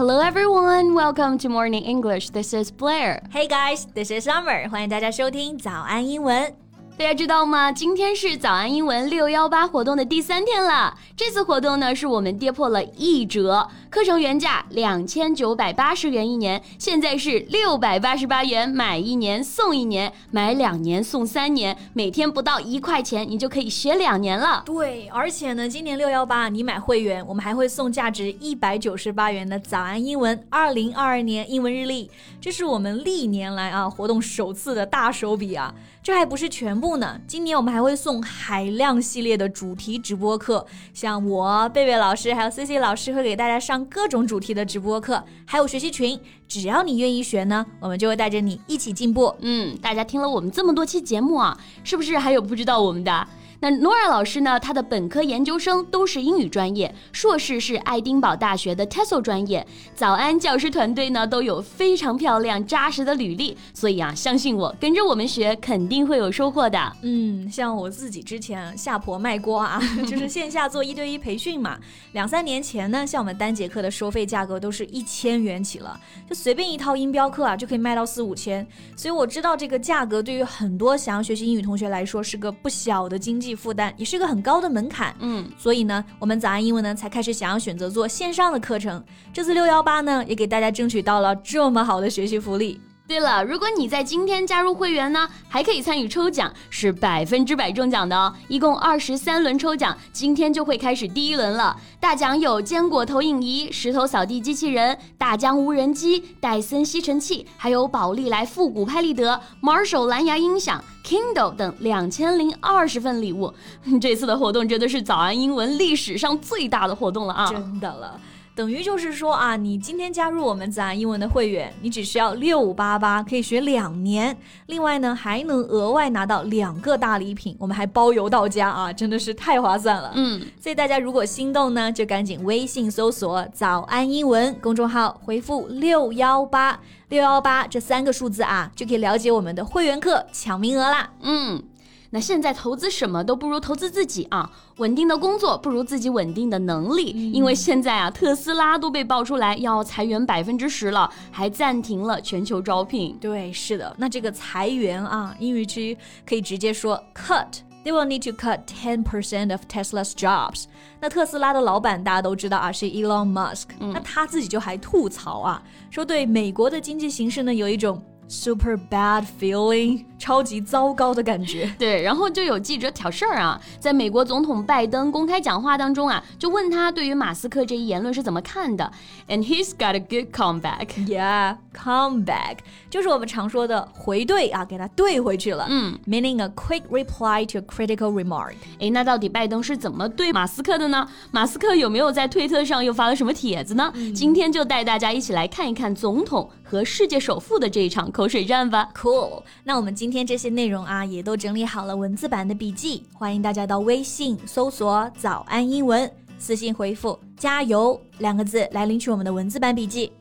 Hello everyone, welcome to Morning English. This is Blair. Hey guys, this is Summer. 欢迎大家收听早安英文。 大家知道吗？今天是早安英文六幺八活动的第三天了。这次活动呢，是我们跌破了一折，课程原价两千九百八十元一年，现在是六百八十八元，买一年送一年，买两年送三年，每天不到一块钱，你就可以学两年了。对，而且呢，今年六幺八你买会员，我们还会送价值一百九十八元的早安英文二零二二年英文日历，这是我们历年来啊活动首次的大手笔啊！这还不是全部今年我们还会送海量系列的主题直播课，像我贝贝老师还有 C C 老师会给大家上各种主题的直播课，还有学习群，只要你愿意学呢，我们就会带着你一起进步。嗯，大家听了我们这么多期节目啊，是不是还有不知道我们的？那 Nora 老师呢？她的本科、研究生都是英语专业，硕士是爱丁堡大学的 TESOL 专业。早安教师团队呢都有非常漂亮、扎实的履历，所以啊，相信我，跟着我们学肯定会有收获的。嗯，像我自己之前下婆卖锅啊，就是线下做一对一培训嘛。两三年前呢，像我们单节课的收费价格都是一千元起了，就随便一套音标课啊就可以卖到四五千。所以我知道这个价格对于很多想要学习英语同学来说是个不小的经济。负担也是一个很高的门槛，嗯，所以呢，我们早安英文呢才开始想要选择做线上的课程。这次六幺八呢，也给大家争取到了这么好的学习福利。对了，如果你在今天加入会员呢，还可以参与抽奖，是百分之百中奖的哦。一共二十三轮抽奖，今天就会开始第一轮了。大奖有坚果投影仪、石头扫地机器人、大疆无人机、戴森吸尘器，还有宝丽来复古拍立得、Marshall 蓝牙音响、Kindle 等两千零二十份礼物。这次的活动真的是早安英文历史上最大的活动了啊！真的了。等于就是说啊，你今天加入我们早安英文的会员，你只需要六八八可以学两年，另外呢还能额外拿到两个大礼品，我们还包邮到家啊，真的是太划算了。嗯，所以大家如果心动呢，就赶紧微信搜索“早安英文”公众号，回复六幺八六幺八这三个数字啊，就可以了解我们的会员课抢名额啦。嗯。那现在投资什么都不如投资自己啊！稳定的工作不如自己稳定的能力，因为现在啊，特斯拉都被爆出来要裁员百分之十了，还暂停了全球招聘。对，是的，那这个裁员啊，英语区可以直接说 cut。They will need to cut ten percent of Tesla's jobs。那特斯拉的老板大家都知道啊，是 Elon Musk。那他自己就还吐槽啊，说对美国的经济形势呢有一种。Super bad feeling，超级糟糕的感觉。对，然后就有记者挑事儿啊，在美国总统拜登公开讲话当中啊，就问他对于马斯克这一言论是怎么看的。And he's got a good comeback. Yeah, comeback 就是我们常说的回怼啊，给他怼回去了。嗯，meaning a quick reply to a critical remark。哎，那到底拜登是怎么对马斯克的呢？马斯克有没有在推特上又发了什么帖子呢？今天就带大家一起来看一看总统和世界首富的这一场。口水战吧，Cool。那我们今天这些内容啊，也都整理好了文字版的笔记，欢迎大家到微信搜索“早安英文”，私信回复“加油”两个字来领取我们的文字版笔记。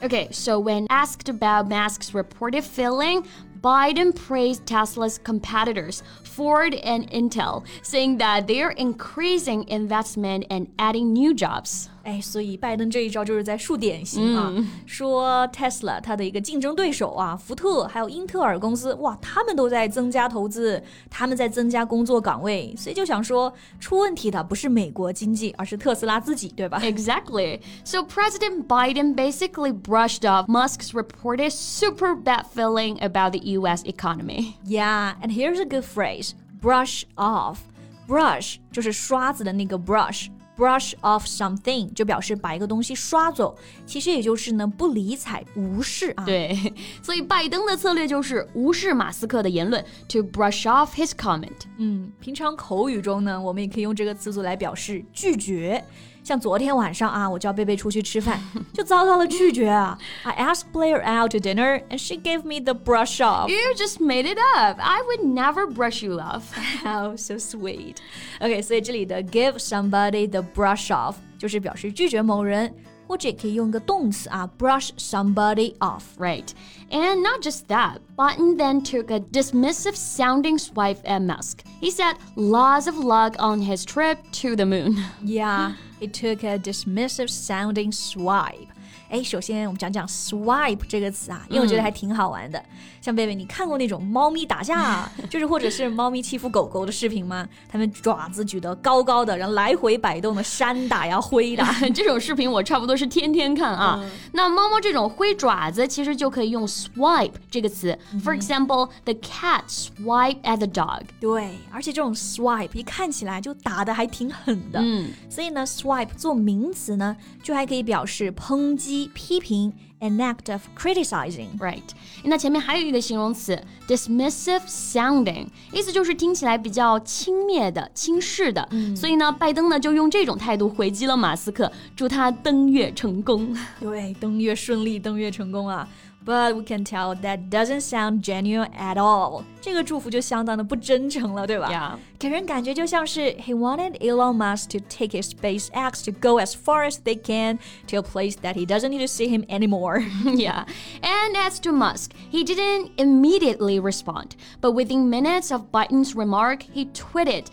Okay, so when asked about Musk's reported failing, Biden praised Tesla's competitors, Ford and Intel, saying that they are increasing investment and adding new jobs. 哎，所以拜登这一招就是在树典型啊，嗯、说 Tesla 它的一个竞争对手啊，福特还有英特尔公司，哇，他们都在增加投资，他们在增加工作岗位，所以就想说，出问题的不是美国经济，而是特斯拉自己，对吧？Exactly. So President Biden basically brushed off Musk's reported super bad feeling about the U.S. economy. Yeah, and here's a good phrase: brush off. Brush 就是刷子的那个 brush。 Brush off something 就表示把一个东西刷走，其实也就是呢不理睬、无视啊。对，所以拜登的策略就是无视马斯克的言论，to brush off his comment。嗯，平常口语中呢，我们也可以用这个词组来表示拒绝。像昨天晚上啊，我叫贝贝出去吃饭，就遭到了拒绝啊。I asked Blair out to dinner, and she gave me the brush off. You just made it up. I would never brush you off. How so sweet. OK，所以这里的 give somebody the brush off 就是表示拒绝某人。或者也可以用个动词啊，brush somebody off. Right. And not just that, Button then took a dismissive sounding swipe at Musk. He said lots of luck on his trip to the moon. Yeah, he took a dismissive sounding swipe. 哎，首先我们讲讲 swipe 这个词啊，因为我觉得还挺好玩的。像贝贝，你看过那种猫咪打架，就是或者是猫咪欺负狗狗的视频吗？它们爪子举得高高的，然后来回摆动的扇打呀挥打，这种视频我差不多是天天看啊。那猫猫这种挥爪子，其实就可以用 swipe 这个词。For example, the cat swipe at the dog。对，而且这种 swipe 一看起来就打的还挺狠的。嗯，所以呢，swipe 做名词呢，就还可以表示抨击、批评。an act of criticizing. Right. 那前面还有一个形容词 dismissive sounding，意思就是听起来比较轻蔑的、轻视的。嗯、所以呢，拜登呢就用这种态度回击了马斯克，祝他登月成功。对，登月顺利，登月成功啊 ！but we can tell that doesn't sound genuine at all. 这个祝福就相当的不真诚了，对吧？Yeah. 给人感觉就像是 he wanted Elon Musk to take his SpaceX to go as far as they can to a place that he doesn't need to see him anymore. yeah. And as to Musk, he didn't immediately respond, but within minutes of Biden's remark, he tweeted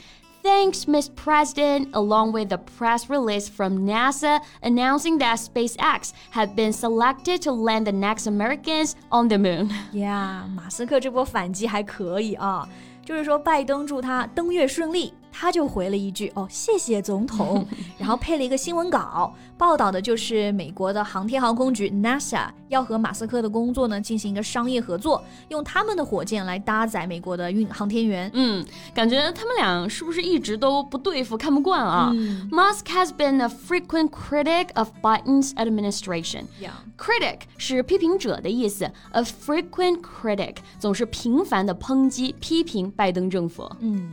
Thanks, Ms. President, along with a press release from NASA announcing that SpaceX had been selected to land the next Americans on the moon. Yeah，马斯克这波反击还可以啊，就是说拜登祝他登月顺利。 他就回了一句：“哦，谢谢总统。”然后配了一个新闻稿，报道的就是美国的航天航空局 NASA 要和马斯克的工作呢进行一个商业合作，用他们的火箭来搭载美国的运航天员。嗯，感觉他们俩是不是一直都不对付，看不惯啊、嗯、？Musk has been a frequent critic of Biden's administration. Yeah. Critic 是批评者的意思，a frequent critic 总是频繁的抨击、批评拜登政府。嗯。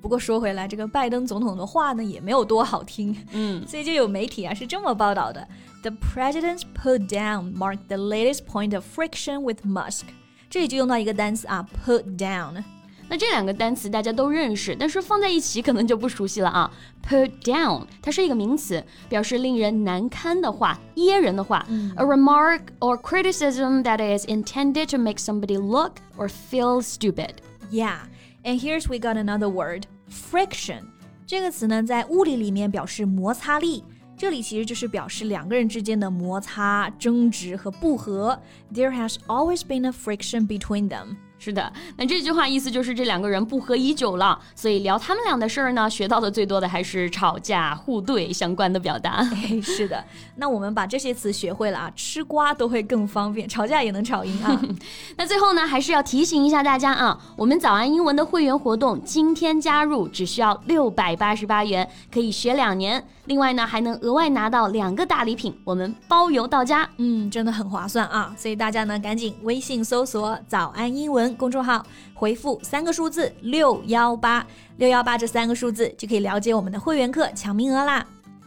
不过说回来，这个拜登总统的话呢，也没有多好听。嗯，所以就有媒体啊是这么报道的：The president's put down marked the latest point of friction with Musk。这里就用到一个单词啊，put down。那这两个单词大家都认识，但是放在一起可能就不熟悉了啊。Put down，它是一个名词，表示令人难堪的话、噎人的话。嗯、A remark or criticism that is intended to make somebody look or feel stupid. Yeah. And here's we got another word, friction. 这个词呢，在物理里面表示摩擦力，这里其实就是表示两个人之间的摩擦、争执和不和。There has always been a friction between them. 是的，那这句话意思就是这两个人不和已久了，所以聊他们俩的事儿呢，学到的最多的还是吵架、互怼相关的表达。是的，那我们把这些词学会了啊，吃瓜都会更方便，吵架也能吵赢啊。那最后呢，还是要提醒一下大家啊，我们早安英文的会员活动，今天加入只需要六百八十八元，可以学两年。另外呢，还能额外拿到两个大礼品，我们包邮到家。嗯，真的很划算啊！所以大家呢，赶紧微信搜索“早安英文公众号，回复三个数字六幺八六幺八这三个数字，就可以了解我们的会员课抢名额啦。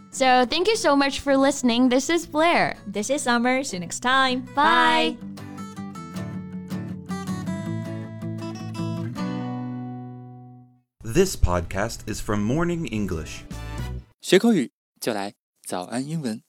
So thank you so much for listening. This is Blair. This is Summer. See you next time. Bye. This podcast is from Morning English. 学口语就来早安英文。